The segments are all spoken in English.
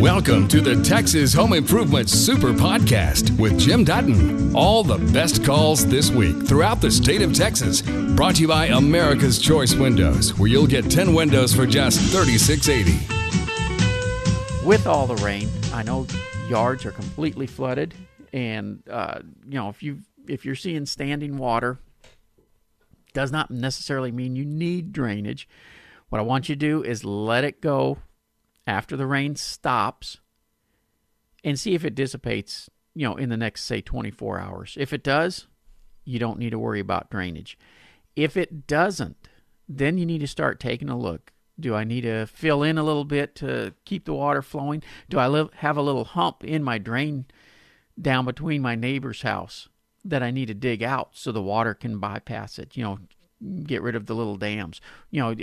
Welcome to the Texas Home Improvement Super Podcast with Jim Dutton. All the best calls this week throughout the state of Texas. Brought to you by America's Choice Windows, where you'll get 10 windows for just $36.80. With all the rain, I know yards are completely flooded, and uh, you know if you if you're seeing standing water, does not necessarily mean you need drainage. What I want you to do is let it go after the rain stops and see if it dissipates, you know, in the next say 24 hours. If it does, you don't need to worry about drainage. If it doesn't, then you need to start taking a look. Do I need to fill in a little bit to keep the water flowing? Do I live, have a little hump in my drain down between my neighbor's house that I need to dig out so the water can bypass it? You know, get rid of the little dams. You know,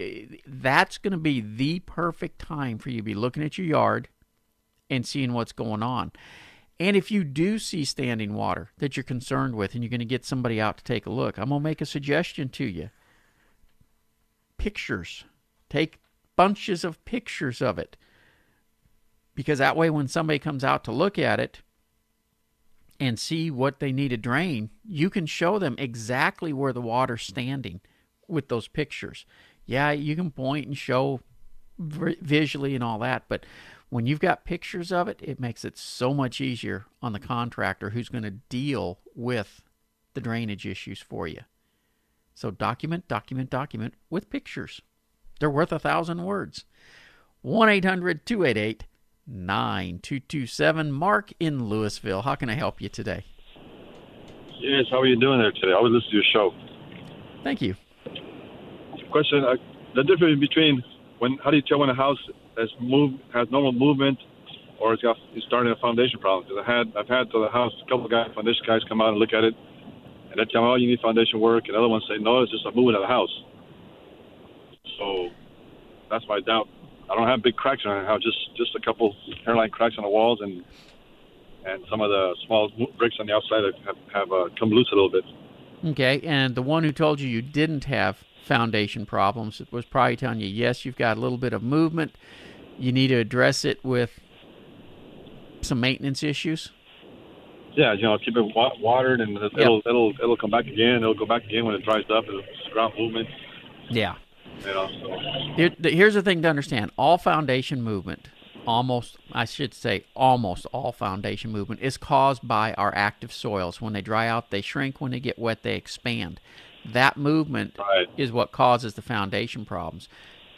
that's going to be the perfect time for you to be looking at your yard and seeing what's going on. And if you do see standing water that you're concerned with and you're going to get somebody out to take a look, I'm going to make a suggestion to you. Pictures. Take bunches of pictures of it. Because that way, when somebody comes out to look at it, and see what they need to drain, you can show them exactly where the water's standing with those pictures. Yeah, you can point and show visually and all that, but when you've got pictures of it, it makes it so much easier on the contractor who's going to deal with the drainage issues for you. So document, document, document with pictures. They're worth a thousand words. 1 800 288 9227. Mark in Louisville. How can I help you today? Yes, how are you doing there today? I was listening to your show. Thank you. Question: uh, The difference between when how do you tell when a house has moved has normal movement or it's got it's starting a foundation problem? Because I had I've had to the house a couple of guys foundation guys come out and look at it, and they tell me, oh, you need foundation work, and other ones say, no, it's just a movement of the house. So that's my doubt. I don't have big cracks on it. I have just just a couple hairline cracks on the walls and and some of the small bricks on the outside have have uh, come loose a little bit. Okay, and the one who told you you didn't have foundation problems was probably telling you, yes, you've got a little bit of movement. You need to address it with some maintenance issues. Yeah, you know, keep it watered, and it'll yep. it'll it'll come back again. It'll go back again when it dries up. It'll ground movement. Yeah. You know, so. Here, here's the thing to understand: all foundation movement, almost I should say, almost all foundation movement is caused by our active soils. When they dry out, they shrink. When they get wet, they expand. That movement right. is what causes the foundation problems.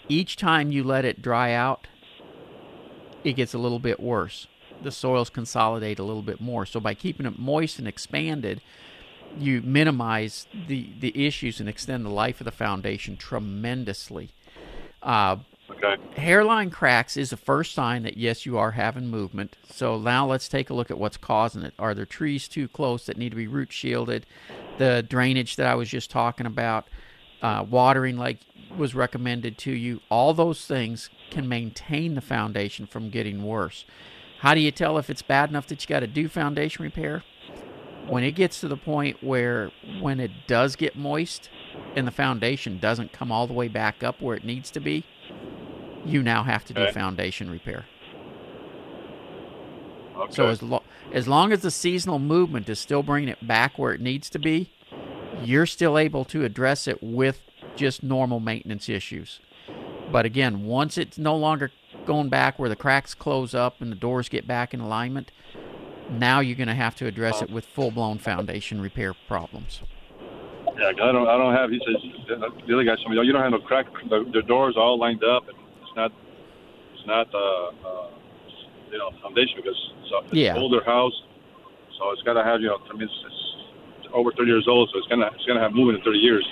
Each time you let it dry out, it gets a little bit worse. The soils consolidate a little bit more. So by keeping it moist and expanded, you minimize the the issues and extend the life of the foundation tremendously. Uh, okay. Hairline cracks is the first sign that yes, you are having movement. So now let's take a look at what's causing it. Are there trees too close that need to be root shielded? The drainage that I was just talking about, uh, watering like was recommended to you. All those things can maintain the foundation from getting worse. How do you tell if it's bad enough that you got to do foundation repair? When it gets to the point where when it does get moist and the foundation doesn't come all the way back up where it needs to be, you now have to do okay. foundation repair. Okay. So as, lo- as long as the seasonal movement is still bringing it back where it needs to be, you're still able to address it with just normal maintenance issues. But again, once it's no longer going back where the cracks close up and the doors get back in alignment, now you're going to have to address it with full-blown foundation repair problems. Yeah, I don't. I don't have. He says the other guy "Oh, you don't have no crack. The, the doors are all lined up, and it's not. It's not. Uh, uh, you know, foundation because it's, a, it's yeah. an older house, so it's got to have. You know, I mean, it's, it's over 30 years old, so it's gonna it's gonna have movement in 30 years.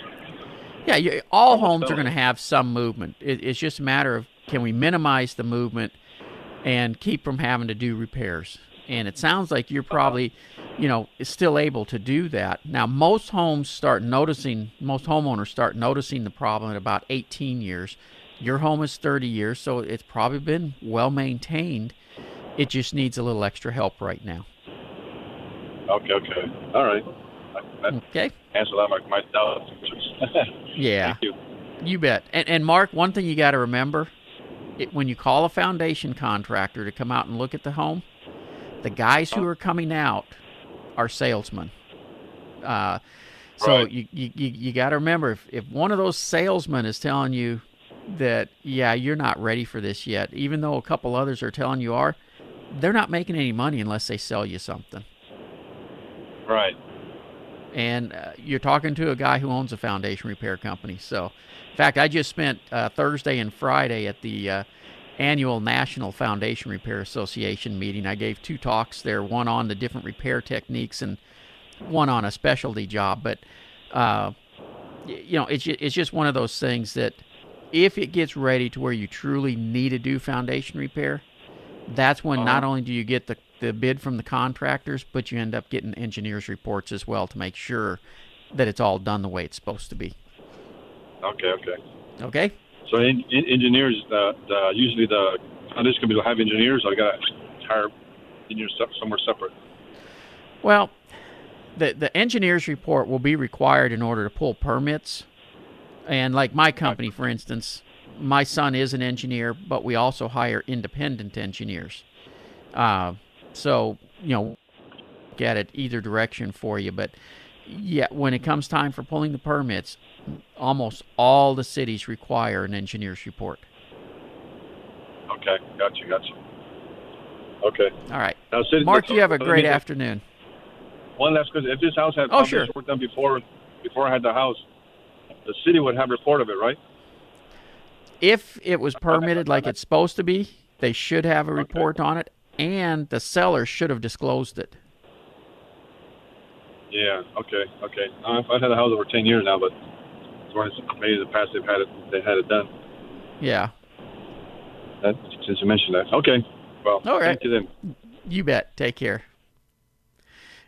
Yeah, you, all homes are going to have some movement. It, it's just a matter of can we minimize the movement and keep from having to do repairs and it sounds like you're probably you know still able to do that. Now most homes start noticing most homeowners start noticing the problem at about 18 years. Your home is 30 years so it's probably been well maintained. It just needs a little extra help right now. Okay okay. All right. That okay. answer that my, my doubts. Yeah. Thank you. you bet. And, and mark one thing you got to remember it, when you call a foundation contractor to come out and look at the home, the guys who are coming out are salesmen. Uh, so Right. you you, you, you got to remember if, if one of those salesmen is telling you that yeah you're not ready for this yet, even though a couple others are telling you are, they're not making any money unless they sell you something. Right. and uh, you're talking to a guy who owns a foundation repair company. So, in fact, I just spent uh, Thursday and Friday at the uh, annual National Foundation Repair Association meeting. I gave two talks there, one on the different repair techniques and one on a specialty job. But uh, you know, it's it's just one of those things that if it gets ready to where you truly need to do foundation repair, that's when not only do you get the, the bid from the contractors, but you end up getting engineers' reports as well to make sure that it's all done the way it's supposed to be. Okay. Okay. Okay? So in, in, engineers, the, the usually the foundation companies will have engineers. So I got to hire engineers somewhere separate. Well, the the engineer's report will be required in order to pull permits. And like my company, for instance, my son is an engineer, but we also hire independent engineers. Uh, so you know, get it either direction for you. But yeah, when it comes time for pulling the permits, almost all the cities require an engineer's report. Okay. Gotcha. Gotcha. Okay. All right, Now, Mark, you have a great afternoon. One last question: If this house had Oh, sure. work done before, before I had the house, the city would have report of it, right? if it was permitted like it's supposed to be, they should have a report on it, and the seller should have disclosed it. Yeah. Okay. Okay. Uh, I've had the house over ten years now, but as far as maybe in the past they've had it, they had it done. Yeah, That, since you mentioned that. Okay. Well, All right. thank you then. you bet. Take care.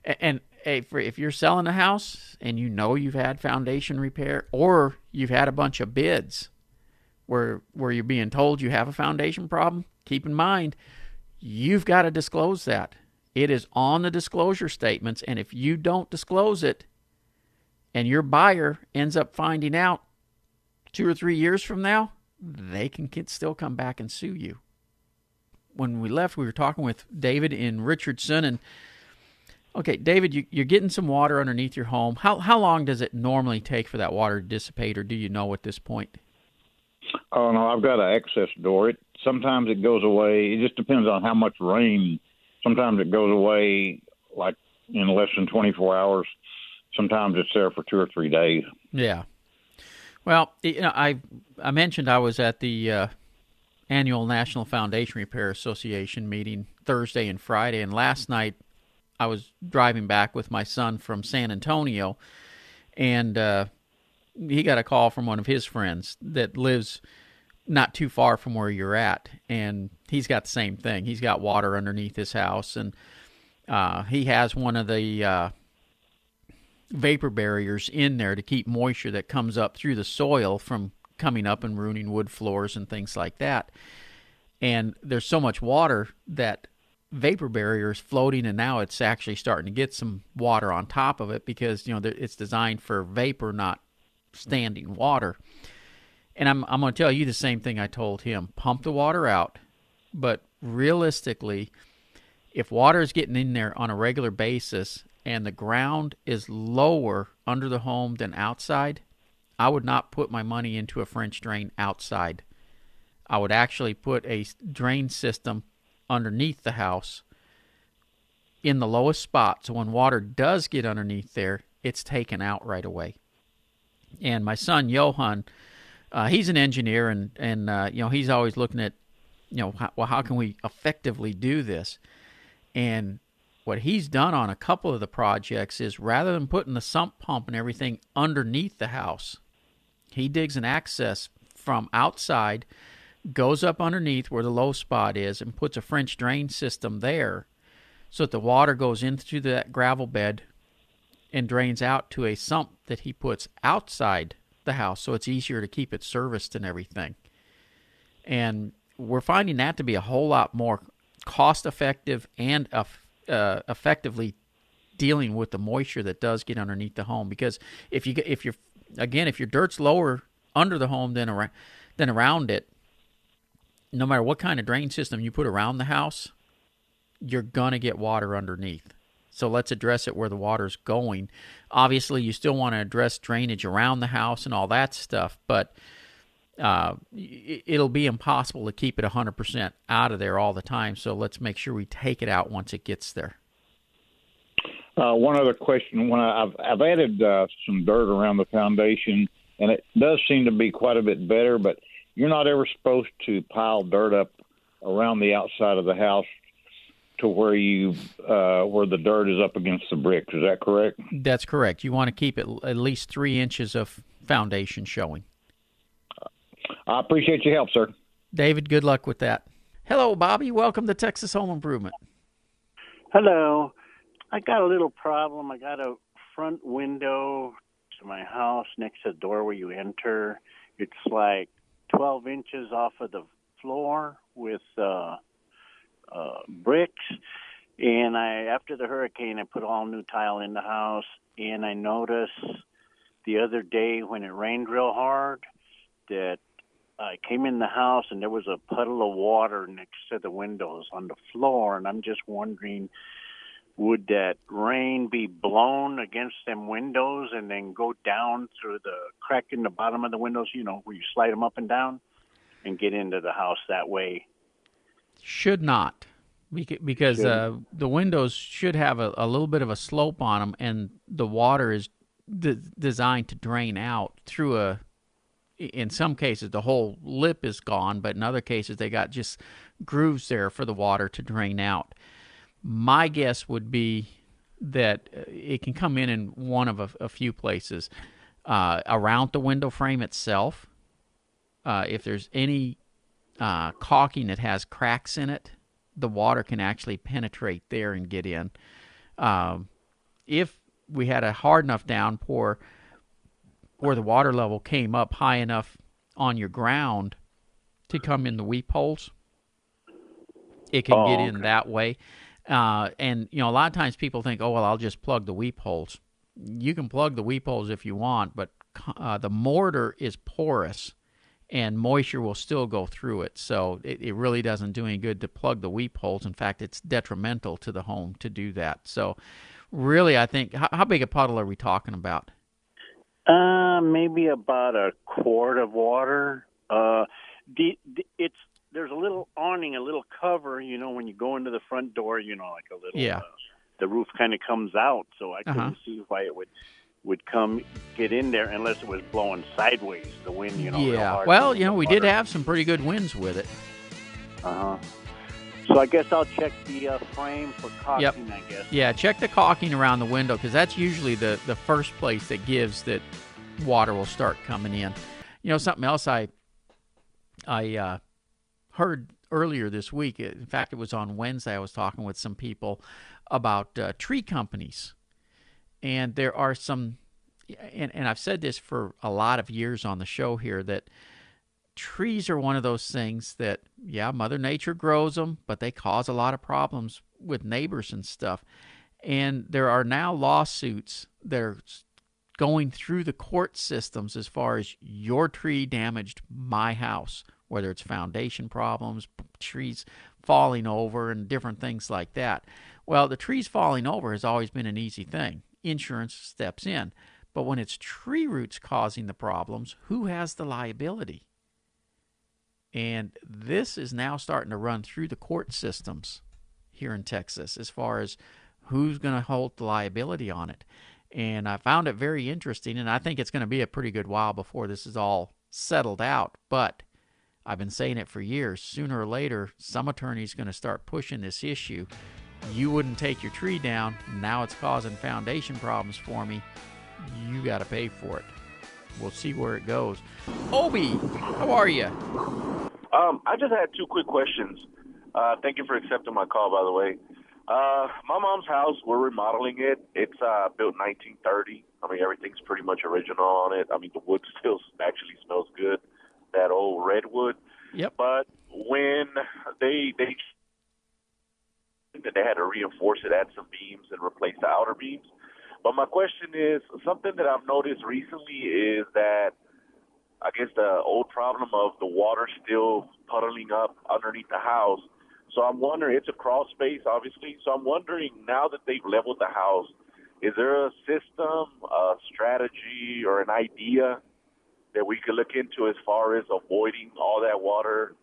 And, and hey, for, if you're selling a house and you know you've had foundation repair, or you've had a bunch of bids where where you're being told you have a foundation problem, keep in mind you've got to disclose that. It is on the disclosure statements, and if you don't disclose it, and your buyer ends up finding out two or three years from now, they can still come back and sue you. When we left, we were talking with David in Richardson, and okay, David, you, you're getting some water underneath your home. How how long does it normally take for that water to dissipate, or do you know at this point? Oh no, I've got an access door. It sometimes it goes away. It just depends on how much rain. Sometimes it goes away like in less than 24 hours. Sometimes it's there for two or three days. Yeah. Well, you know, I I mentioned I was at the uh, annual National Foundation Repair Association meeting Thursday and Friday, and last night I was driving back with my son from San Antonio, and uh, he got a call from one of his friends that lives not too far from where you're at, and he's got the same thing. He's got water underneath his house, and uh, he has one of the uh, vapor barriers in there to keep moisture that comes up through the soil from coming up and ruining wood floors and things like that. And there's so much water that vapor barrier is floating, and now it's actually starting to get some water on top of it because you know it's designed for vapor, not standing water. And I'm I'm going to tell you the same thing I told him: pump the water out, but realistically, if water is getting in there on a regular basis and the ground is lower under the home than outside, I would not put my money into a French drain outside. I would actually put a drain system underneath the house in the lowest spot. So when water does get underneath there, it's taken out right away. And my son Johan, uh, he's an engineer, and and uh, you know he's always looking at, you know, how, well how can we effectively do this? And what he's done on a couple of the projects is rather than putting the sump pump and everything underneath the house, he digs an access from outside, goes up underneath where the low spot is, and puts a French drain system there so that the water goes into that gravel bed and drains out to a sump that he puts outside the house so it's easier to keep it serviced and everything. And we're finding that to be a whole lot more cost effective and uh, effectively dealing with the moisture that does get underneath the home because if you if you're again if your dirt's lower under the home than around than around it no matter what kind of drain system you put around the house, you're to get water underneath. So let's address it where the water's going. Obviously, you still want to address drainage around the house and all that stuff, but uh, it'll be impossible to keep it 100% out of there all the time. So let's make sure we take it out once it gets there. Uh, one other question: When I, have I've added uh, some dirt around the foundation, and it does seem to be quite a bit better. But you're not ever supposed to pile dirt up around the outside of the house to where you uh, where the dirt is up against the bricks. Is that correct? That's correct. You want to keep it at least three inches of foundation showing. I appreciate your help, sir. David, good luck with that. Hello, Bobby. Welcome to Texas Home Improvement. Hello. I got a little problem. I got a front window to my house next to the door where you enter. It's like 12 inches off of the floor with uh, uh, bricks. And I, after the hurricane, I put all new tile in the house. And I noticed the other day when it rained real hard that I came in the house and there was a puddle of water next to the windows on the floor. And I'm just wondering would that rain be blown against them windows and then go down through the crack in the bottom of the windows, you know, where you slide them up and down and get into the house that way? Should not. Because uh, the windows should have a, a, little bit of a slope on them, and the water is de- designed to drain out through a. In some cases, the whole lip is gone, but in other cases, they got just grooves there for the water to drain out. My guess would be that uh, it can come in in one of a, a few places uh, around the window frame itself. Uh, if there's any uh, caulking that has cracks in it, the water can actually penetrate there and get in. Um, if we had a hard enough downpour where the water level came up high enough on your ground to come in the weep holes, it can oh, get in that way. Uh, and you know, a lot of times people think, "Oh, well, I'll just plug the weep holes." You can plug the weep holes if you want, but uh, the mortar is porous, and moisture will still go through it. So it, it really doesn't do any good to plug the weep holes. In fact, it's detrimental to the home to do that. So, really, I think how, how big a puddle are we talking about? Uh, maybe about a quart of water. Uh, the, the, it's there's a little awning, a little cover. You know, when you go into the front door, you know, like a little. Yeah. Uh, the roof kind of comes out, so I couldn't uh-huh. see why it would would come get in there unless it was blowing sideways. The wind, you know. Yeah. Well, you know, we did have some pretty good winds with it. Uh huh. So I guess I'll check the uh, frame for caulking. Yep. I guess. Yeah, check the caulking around the window because that's usually the the first place that gives that water will start coming in. You know, something else I I uh, heard earlier this week. In fact, it was on Wednesday. I was talking with some people about uh, tree companies, and there are some, and, and I've said this for a lot of years on the show here that trees are one of those things that, yeah, Mother Nature grows them, but they cause a lot of problems with neighbors and stuff. And there are now lawsuits that are going through the court systems as far as your tree damaged my house whether it's foundation problems, trees falling over, and different things like that. Well, the trees falling over has always been an easy thing. Insurance steps in. But when it's tree roots causing the problems, who has the liability? And this is now starting to run through the court systems here in Texas as far as who's going to hold the liability on it. And I found it very interesting, and I think it's going to be a pretty good while before this is all settled out. But I've been saying it for years. Sooner or later, some attorney's going to start pushing this issue. You wouldn't take your tree down. Now it's causing foundation problems for me. You got to pay for it. We'll see where it goes. Obi, how are you? Um, I just had two quick questions. Uh, thank you for accepting my call, by the way. Uh, my mom's house, we're remodeling it. It's uh, built 1930. I mean, everything's pretty much original on it. I mean, the wood still actually smells good that old redwood. Yep. But when they they they had to reinforce it, add some beams, and replace the outer beams. But my question is something that I've noticed recently is that I guess the old problem of the water still puddling up underneath the house. So I'm wondering, it's a crawl space, obviously. So I'm wondering now that they've leveled the house, is there a system, a strategy, or an idea that we could look into as far as avoiding all that water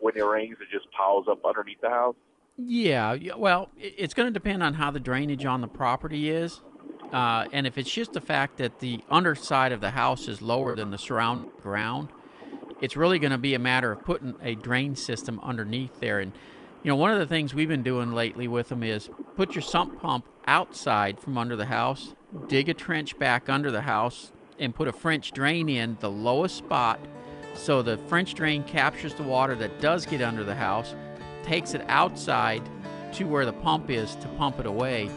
when it rains? It just piles up underneath the house. Yeah, well, it's going to depend on how the drainage on the property is. Uh, and if it's just the fact that the underside of the house is lower than the surrounding ground, it's really going to be a matter of putting a drain system underneath there. And, you know, one of the things we've been doing lately with them is put your sump pump outside from under the house, dig a trench back under the house, and put a French drain in the lowest spot so the French drain captures the water that does get under the house, takes it outside to where the pump is to pump it away.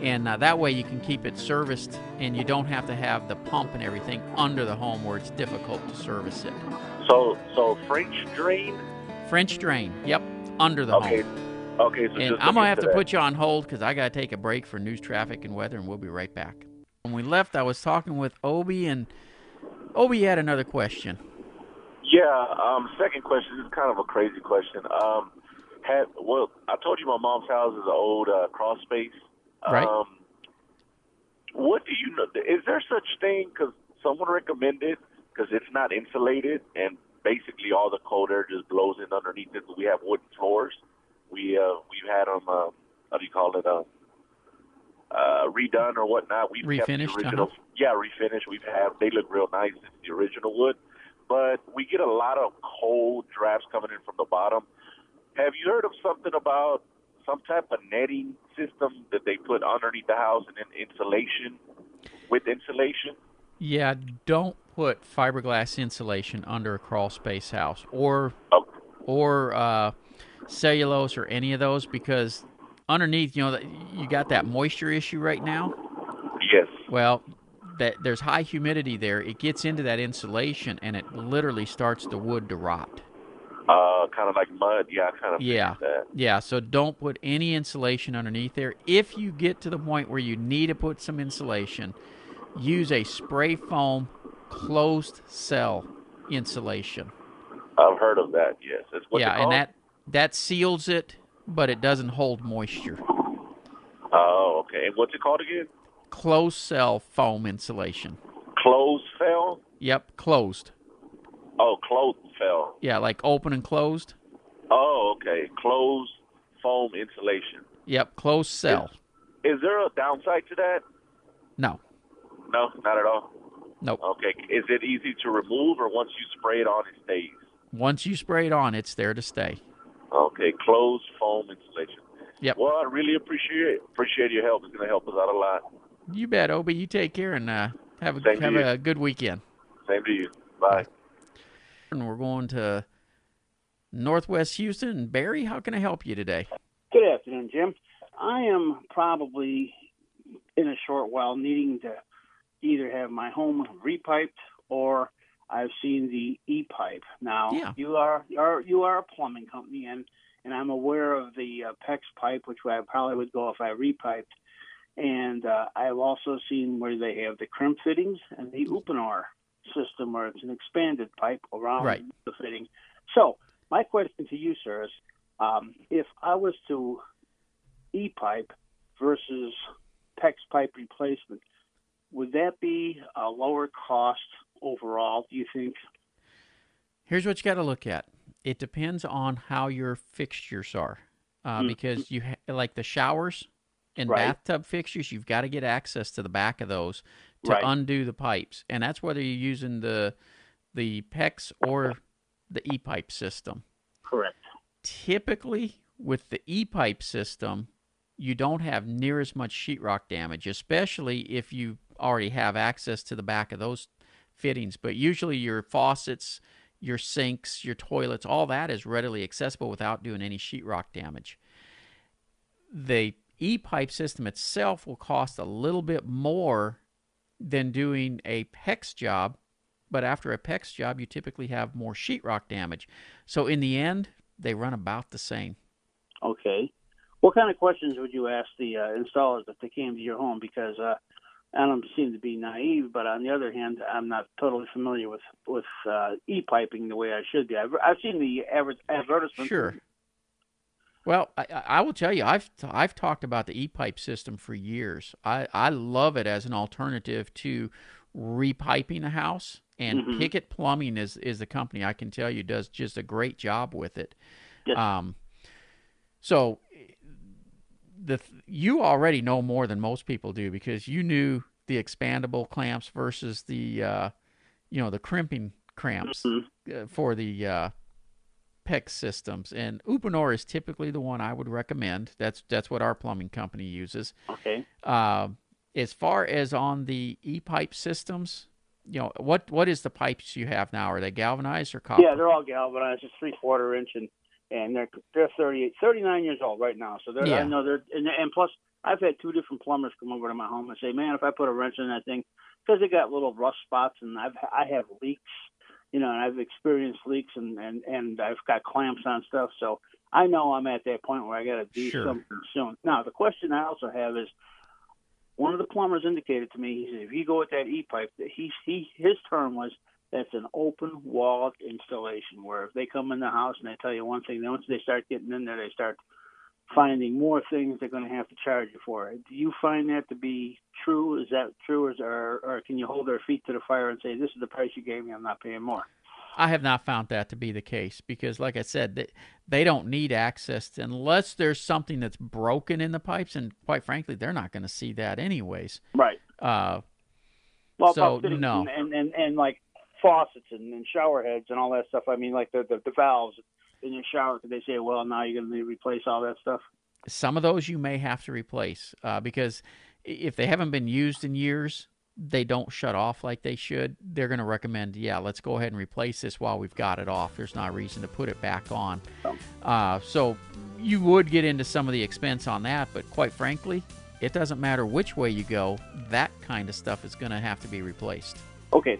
And uh, that way you can keep it serviced and you don't have to have the pump and everything under the home where it's difficult to service it. So so french drain? French drain yep under the okay. home. Okay so and i'm gonna have to that. put you on hold because i gotta take a break for news traffic and weather and we'll be right back. When we left i was talking with obi and obi had another question. Yeah um second question is kind of a crazy question. Um had well i told you my mom's house is an old uh, crawl space Right. Um, what do you know? Is there such thing? Because someone recommended because it's not insulated and basically all the cold air just blows in underneath it. We have wooden floors. We uh, we've had them. Uh, how do you call it? Uh, uh, redone or whatnot. We've Refinished, kept the original. uh-huh. Yeah, refinished. We've had. They look real nice. It's the original wood, but we get a lot of cold drafts coming in from the bottom. Have you heard of something about some type of netting system that they put underneath the house and then insulation with insulation? yeah don't put fiberglass insulation under a crawl space house or Oh, or uh, cellulose or any of those because underneath, you know, you got that moisture issue right now. yes. Well, that there's high humidity there. It gets into that insulation and it literally starts the wood to rot. Uh, kind of like mud. Yeah, kind of Yeah. that. Yeah, so don't put any insulation underneath there. If you get to the point where you need to put some insulation, use a spray foam closed cell insulation. I've heard of that. Yes. Yeah, and that that seals it, but it doesn't hold moisture. Oh, okay. And what's it called again? Closed cell foam insulation. Closed cell. Yep, closed. Oh, closed fell. Yeah, like open and closed. Oh, okay. Closed foam insulation. Yep, closed cell. Is there a downside to that? No, No, not at all. nope. Okay. Is it easy to remove, or once you spray it on, it stays? Once you spray it on, it's there to stay. Okay, closed foam insulation. Yep. Well, I really appreciate appreciate your help. It's going to help us out a lot. You bet, Obi. You take care and uh, have a Same have a good weekend. Same to you. Bye. And we're going to Northwest Houston. Barry, how can I help you today? Good afternoon, Jim. I am probably in a short while needing to either have my home repiped or I've seen the e-pipe. Now, Yeah. you are you are you are a plumbing company, and and I'm aware of the uh, PEX pipe, which I probably would go if I repiped. And uh, I've also seen where they have the crimp fittings and the Uponor system, where it's an expanded pipe around Right. the fitting. So, my question to you, sir, is um, if I was to e-pipe versus PEX pipe replacement, would that be a lower cost overall? Do you think? Here's what you got to look at. It depends on how your fixtures are, uh, Mhm. because you ha- like the showers and Right. bathtub fixtures. You've got to get access to the back of those to Right. undo the pipes, and that's whether you're using the the PEX or the e-pipe system. Correct. typically with the e-pipe system you don't have near as much sheetrock damage especially if you already have access to the back of those fittings but usually your faucets your sinks your toilets all that is readily accessible without doing any sheetrock damage the e-pipe system itself will cost a little bit more than doing a PEX job but after a PEX job you typically have more sheetrock damage so in the end they run about the same. Okay. What kind of questions would you ask the uh, installers if they came to your home? Because uh, I don't seem to be naive, but on the other hand, I'm not totally familiar with with uh, e-piping the way I should be. I've I've seen the average advertisement. Sure. Well, I, I will tell you, I've I've talked about the e-pipe system for years. I, I love it as an alternative to repiping a house. And Mhm. Pickett Plumbing is is the company I can tell you does just a great job with it. Yes. Um, so the you already know more than most people do because you knew the expandable clamps versus the uh, you know the crimping clamps Mhm. uh, for the uh, PEX systems, and Uponor is typically the one I would recommend. That's that's what our plumbing company uses. Okay. Uh, as far as on the e-pipe systems, you know what what is the pipes you have now? Are they galvanized or copper? Yeah, they're all galvanized, just three quarter inch, and and they're they're 38, 39 years old right now. So they're Yeah. I know they're and, and plus I've had two different plumbers come over to my home and say, man, if I put a wrench in that thing, because they got little rust spots, and I've I have leaks, you know, and I've experienced leaks, and and and I've got clamps on stuff, so I know I'm at that point where I got to do Sure. something soon. Now the question I also have is. One of the plumbers indicated to me, he said, if you go with that E-pipe, that he, he, his term was that's an open wall installation where if they come in the house and they tell you one thing, then once they start getting in there, they start finding more things they're going to have to charge you for. Do you find that to be true? Is that true, or, or, can you hold their feet to the fire and say, "This is the price you gave me. I'm not paying more"? I have not found that to be the case because, like I said, they, they don't need access to, unless there's something that's broken in the pipes, and quite frankly, they're not going to see that anyways. Right. Uh, Well, So, no. and, and and and like faucets and, and shower heads and all that stuff. I mean, like the the, the valves in your shower. Could they say, "Well, now you're going to replace all that stuff"? some of those you may have to replace uh, because if they haven't been used in years, they don't shut off like they should. They're going to recommend, yeah, let's go ahead and replace this while we've got it off. There's not a reason to put it back on. Uh, so you would get into some of the expense on that, but quite frankly, it doesn't matter which way you go. That kind of stuff is going to have to be replaced. Okay.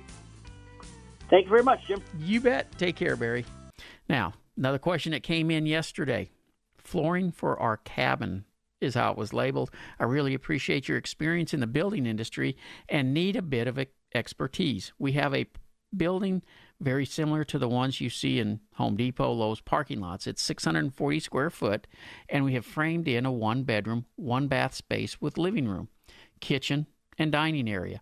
Thank you very much, Jim. You bet. Take care, Barry. Now, another question that came in yesterday flooring for our cabin is how it was labeled. I really appreciate your experience in the building industry and need a bit of expertise. We have a building very similar to the ones you see in Home Depot, Lowe's parking lots. It's 640 square foot, and we have framed in a one bedroom, one bath space with living room, kitchen, and dining area.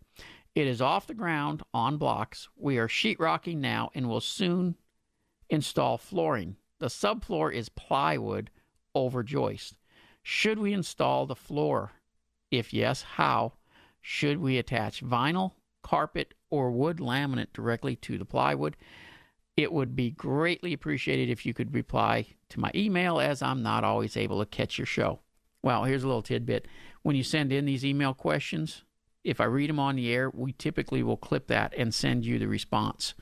It is off the ground on blocks. We are sheetrocking now and will soon install flooring. The subfloor is plywood over joist. Should we install the floor? If yes, how? Should we attach vinyl, carpet, or wood laminate directly to the plywood? It would be greatly appreciated if you could reply to my email as I'm not always able to catch your show. Well, here's a little tidbit. When you send in these email questions, if I read them on the air, we typically will clip that and send you the response.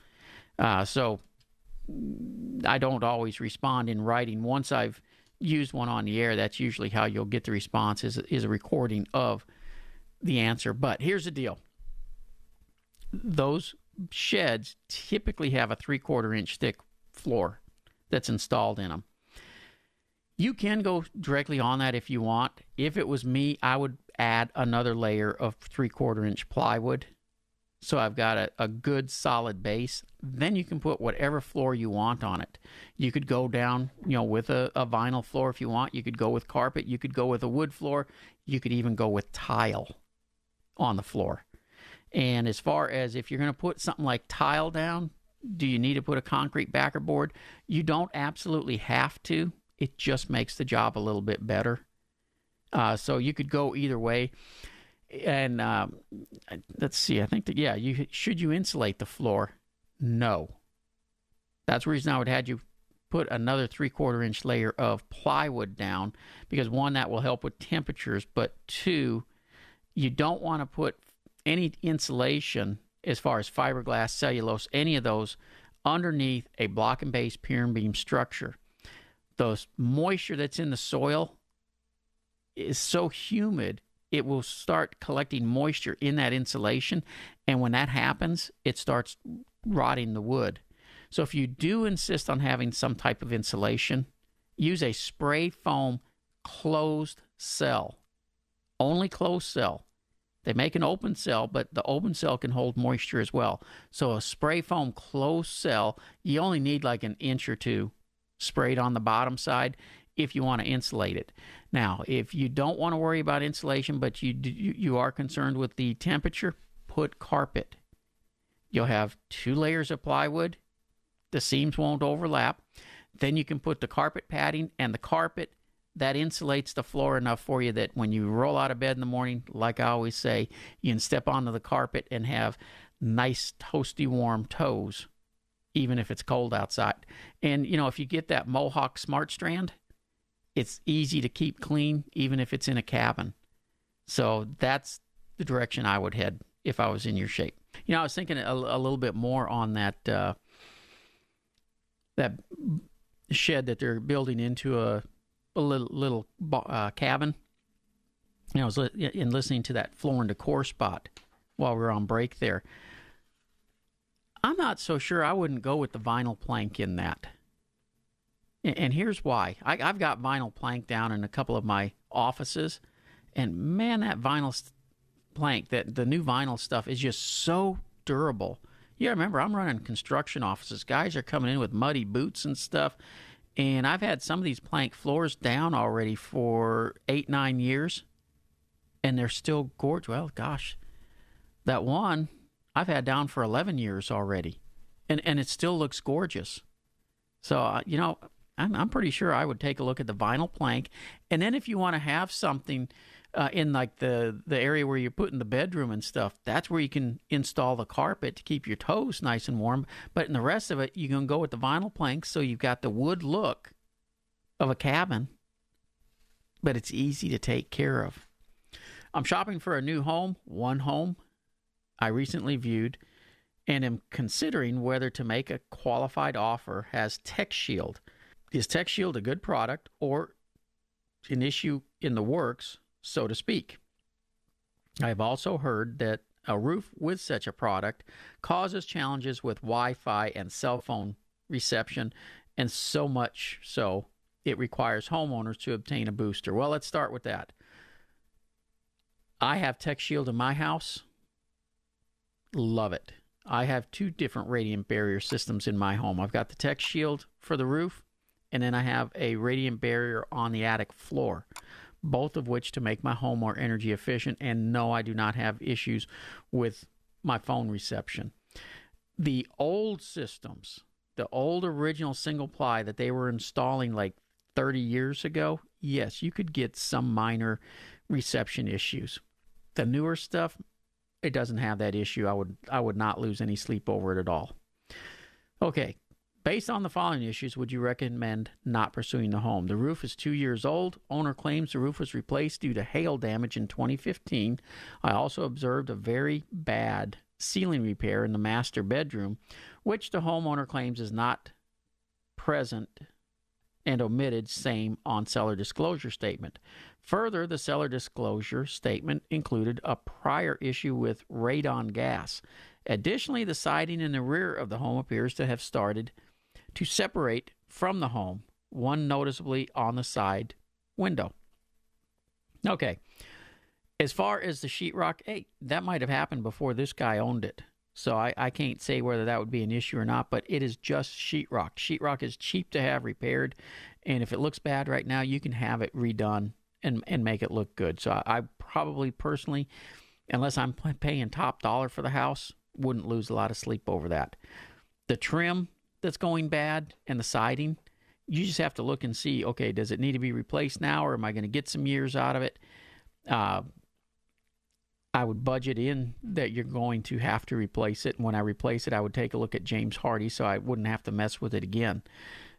Uh, so I don't always respond in writing. Once I've used one on the air, that's usually how you'll get the response is, is a recording of the answer. But here's the deal. Those sheds typically have a three quarter inch thick floor that's installed in them. You can go directly on that if you want. If it was me, I would add another layer of three quarter inch plywood. So I've got a, a good solid base. Then you can put whatever floor you want on it. You could go down, you know, with a, a vinyl floor if you want. You could go with carpet. You could go with a wood floor. You could even go with tile on the floor. And as far as if you're going to put something like tile down, do you need to put a concrete backer board? You don't absolutely have to. It just makes the job a little bit better. Uh, so you could go either way. And um, let's see, I think that, yeah, you should you insulate the floor? No. That's the reason I would have you put another three quarter inch layer of plywood down because one, that will help with temperatures, but two, you don't want to put any insulation as far as fiberglass, cellulose, any of those underneath a block and base pier and beam structure. Those moisture that's in the soil is so humid, it will start collecting moisture in that insulation. And when that happens, it starts rotting the wood. So if you do insist on having some type of insulation, use a spray foam closed cell, only closed cell They make an open cell, but the open cell can hold moisture as well. So a spray foam closed cell, you only need like an inch or two sprayed on the bottom side if you want to insulate it. Now, if you don't want to worry about insulation, but you you are concerned with the temperature, put carpet. You'll have two layers of plywood. The seams won't overlap. Then you can put the carpet padding and the carpet that insulates the floor enough for you that when you roll out of bed in the morning, like I always say, you can step onto the carpet and have nice toasty warm toes even if it's cold outside. And you know, if you get that Mohawk SmartStrand, it's easy to keep clean even if it's in a cabin. So that's the direction I would head if I was in your shape. You know, I was thinking a, a little bit more on that uh, that shed that they're building into a, a little little uh, cabin. You know, I was li- in listening to that floor and decor spot while we were on break there. I'm not so sure I wouldn't go with the vinyl plank in that. And here's why. I, have got vinyl plank down in a couple of my offices, and man, that vinyl plank, that the new vinyl stuff is just so durable. Yeah, remember I'm running construction offices. Guys are coming in with muddy boots and stuff, and I've had some of these plank floors down already for eight, nine years, and they're still gorgeous. Well, gosh, that one I've had down for 11 years already, and and it still looks gorgeous. So uh, you know, I'm I'm pretty sure I would take a look at the vinyl plank, and then if you want to have something. Uh, in like the the area where you're putting the bedroom and stuff, that's where you can install the carpet to keep your toes nice and warm. But in the rest of it, you can go with the vinyl plank, so you've got the wood look of a cabin, but it's easy to take care of. I'm shopping for a new home, one home, I recently viewed and am considering whether to make a qualified offer has TechShield. Is TechShield a good product or an issue in the works, so to speak? I have also heard that a roof with such a product causes challenges with Wi Fi and cell phone reception, and so much so it requires homeowners to obtain a booster. Well, let's start with that. I have TechShield in my house. Love it. I have two different radiant barrier systems in my home. I've got the TechShield for the roof, and then I have a radiant barrier on the attic floor, both of which to make my home more energy efficient. And no, I do not have issues with my phone reception. The old systems, the old original single ply that they were installing like 30 years ago, yes, you could get some minor reception issues. The newer stuff, it doesn't have that issue. I would I would not lose any sleep over it at all. Okay, based on the following issues, would you recommend not pursuing the home? The roof is two years old. Owner claims the roof was replaced due to hail damage in 2015. I also observed a very bad ceiling repair in the master bedroom, which the homeowner claims is not present and omitted same on seller disclosure statement. Further, the seller disclosure statement included a prior issue with radon gas. Additionally, the siding in the rear of the home appears to have started to separate from the home, one noticeably on the side window. Okay. As far as the sheetrock, hey, that might have happened before this guy owned it. So I, I can't say whether that would be an issue or not, but it is just sheetrock. Sheetrock is cheap to have repaired, and if it looks bad right now, you can have it redone and and make it look good. So I, I probably personally, unless I'm paying top dollar for the house, wouldn't lose a lot of sleep over that. The trim that's going bad and the siding, you just have to look and see. Okay, does it need to be replaced now, or am I going to get some years out of it? Uh, I would budget in that you're going to have to replace it. And when I replace it, I would take a look at James Hardie so I wouldn't have to mess with it again.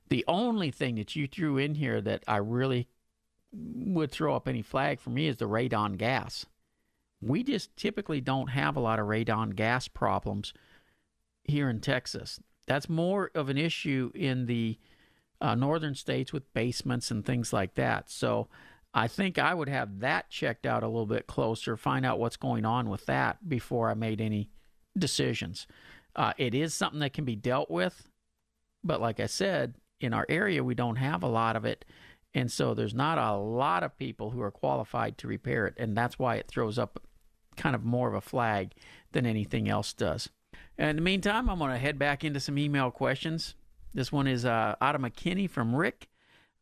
The only thing that you threw in here that I really would throw up any flag for me is the radon gas. We just typically don't have a lot of radon gas problems here in Texas. That's more of an issue in the uh, northern states with basements and things like that. So I think I would have that checked out a little bit closer, find out what's going on with that before I made any decisions. Uh, it is something that can be dealt with, but like I said, in our area, we don't have a lot of it. And so there's not a lot of people who are qualified to repair it. And that's why it throws up kind of more of a flag than anything else does. In the meantime, I'm going to head back into some email questions. This one is uh, out McKinney from Rick.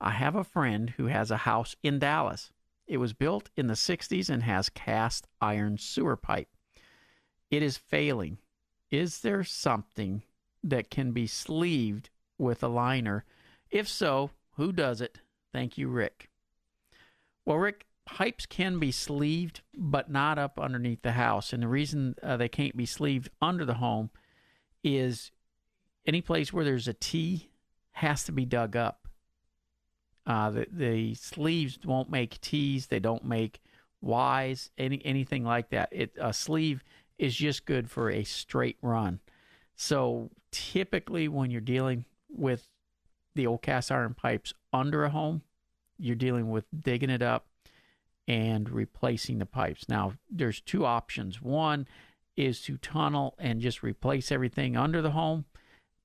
I have a friend who has a house in Dallas. It was built in the 60s and has cast iron sewer pipe. It is failing. Is there something that can be sleeved with a liner? If so, who does it? Thank you, Rick. Well, Rick, pipes can be sleeved, but not up underneath the house. And the reason uh, they can't be sleeved under the home is any place where there's a T has to be dug up. Uh, the, the sleeves won't make T's, they don't make Y's, any anything like that. It a sleeve is just good for a straight run. So typically, when you're dealing with the old cast iron pipes under a home, you're dealing with digging it up and replacing the pipes. Now, there's two options. One is to tunnel and just replace everything under the home,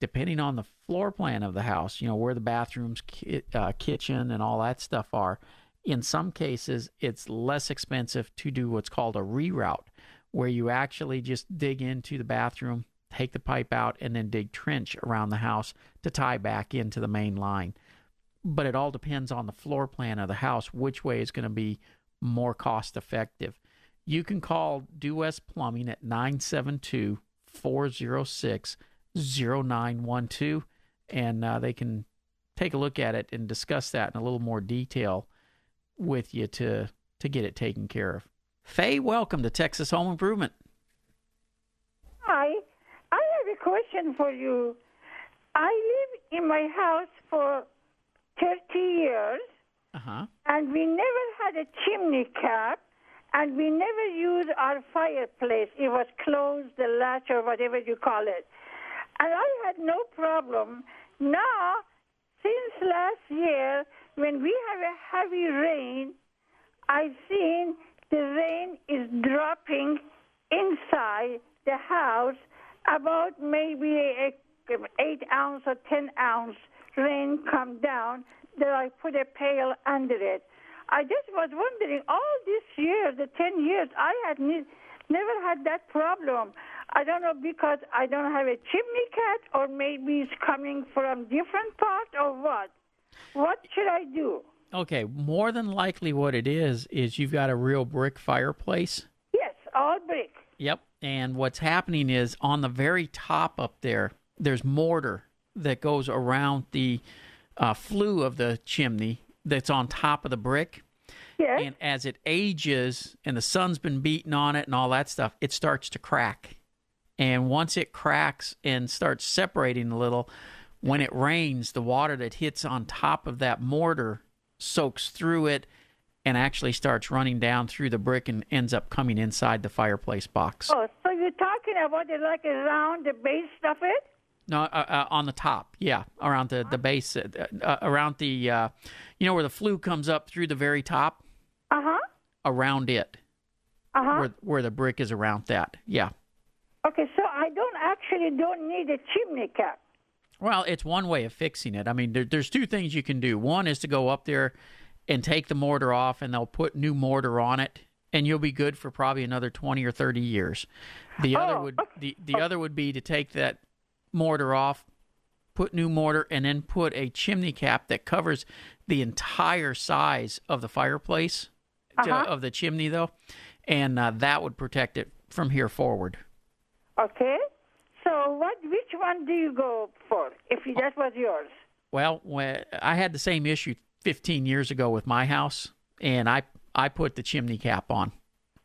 depending on the floor plan of the house, you know, where the bathrooms, ki- uh, kitchen, and all that stuff are. In some cases, it's less expensive to do what's called a reroute, where you actually just dig into the bathroom, take the pipe out, and then dig trench around the house to tie back into the main line. But it all depends on the floor plan of the house, which way is going to be more cost effective. You can call Due West Plumbing at 972 406 0912 and uh, they can take a look at it and discuss that in a little more detail with you to to get it taken care of. Faye, welcome to Texas Home Improvement. Hi, I have a question for you. I live in my house for 30 years, Uh huh. and we never had a chimney cap, and we never used our fireplace. It was closed, the latch, or whatever you call it. And I had no problem. Now, since last year, when we have a heavy rain, I've seen the rain is dropping inside the house about maybe a, eight ounce or ten ounce rain come down that I put a pail under it. I just was wondering all these years, the ten years, I had ne- never had that problem. I don't know because I don't have a chimney cat or maybe it's coming from different part or what. What should I do? Okay, more than likely, what it is is you've got a real brick fireplace. Yes, all brick. Yep. And what's happening is on the very top up there, there's mortar that goes around the uh, flue of the chimney that's on top of the brick. Yes. And as it ages and the sun's been beating on it and all that stuff, it starts to crack. And once it cracks and starts separating a little, when it rains, the water that hits on top of that mortar soaks through it and actually starts running down through the brick and ends up coming inside the fireplace box. Oh, so you're talking about it like around the base of it? No, uh, uh, on the top, yeah, around the the base, uh, uh, around the, uh, you know, where the flue comes up through the very top, Uh huh. around it, Uh huh. where where the brick is around that, yeah. Okay, so I don't actually don't need a chimney cap. Well, it's one way of fixing it. I mean, there, there's two things you can do. One is to go up there and take the mortar off, and they'll put new mortar on it, and you'll be good for probably another twenty or thirty years. The other Oh, would okay. the the other would be to take that mortar off, put new mortar, and then put a chimney cap that covers the entire size of the fireplace Uh-huh. of the chimney, though, and uh, that would protect it from here forward. Okay. So what? Which one do you go for? If that was yours. Well, when I had the same issue 15 years ago with my house, and I I put the chimney cap on.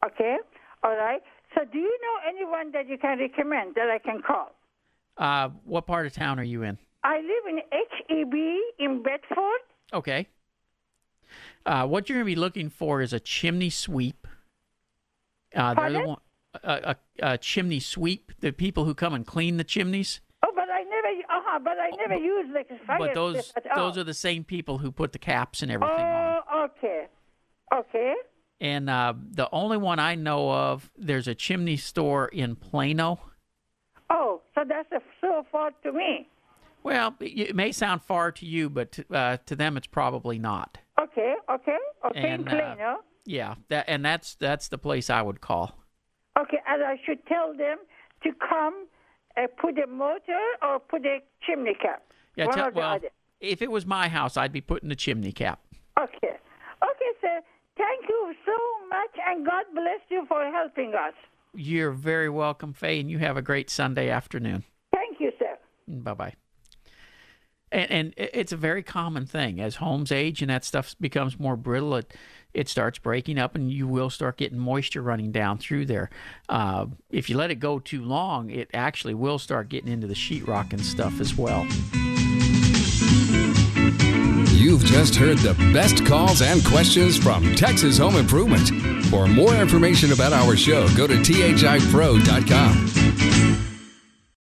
Okay. All right. So do you know anyone that you can recommend that I can call? Uh, what part of town are you in? I live in HEB in Bedford. Okay. Uh, what you're going to be looking for is a chimney sweep. Uh, they're the one, a, a, a chimney sweep. The people who come and clean the chimneys. Oh, but I never. Uh huh. But I never use like fire. but those those are the same people who put the caps and everything on. Oh, okay. Okay. And uh, the only one I know of, there's a chimney store in Plano. Oh, so that's a, far to me. Well, it may sound far to you, but to, uh, to them it's probably not. Okay. Okay. Okay. And, in uh, Yeah, that and that's that's the place I would call. Okay, and I should tell them to come uh, put a motor or put a chimney cap. Yeah, tell, well, other. if it was my house, I'd be putting the chimney cap. Okay. Okay, sir. Thank you so much, and God bless you for helping us. You're very welcome, Faye, and you have a great Sunday afternoon. Bye bye. And, and it's a very common thing as homes age and that stuff becomes more brittle. It it starts breaking up, and you will start getting moisture running down through there. Uh, if you let it go too long, it actually will start getting into the sheetrock and stuff as well. You've just heard the best calls and questions from Texas Home Improvement. For more information about our show, go to thipro.com.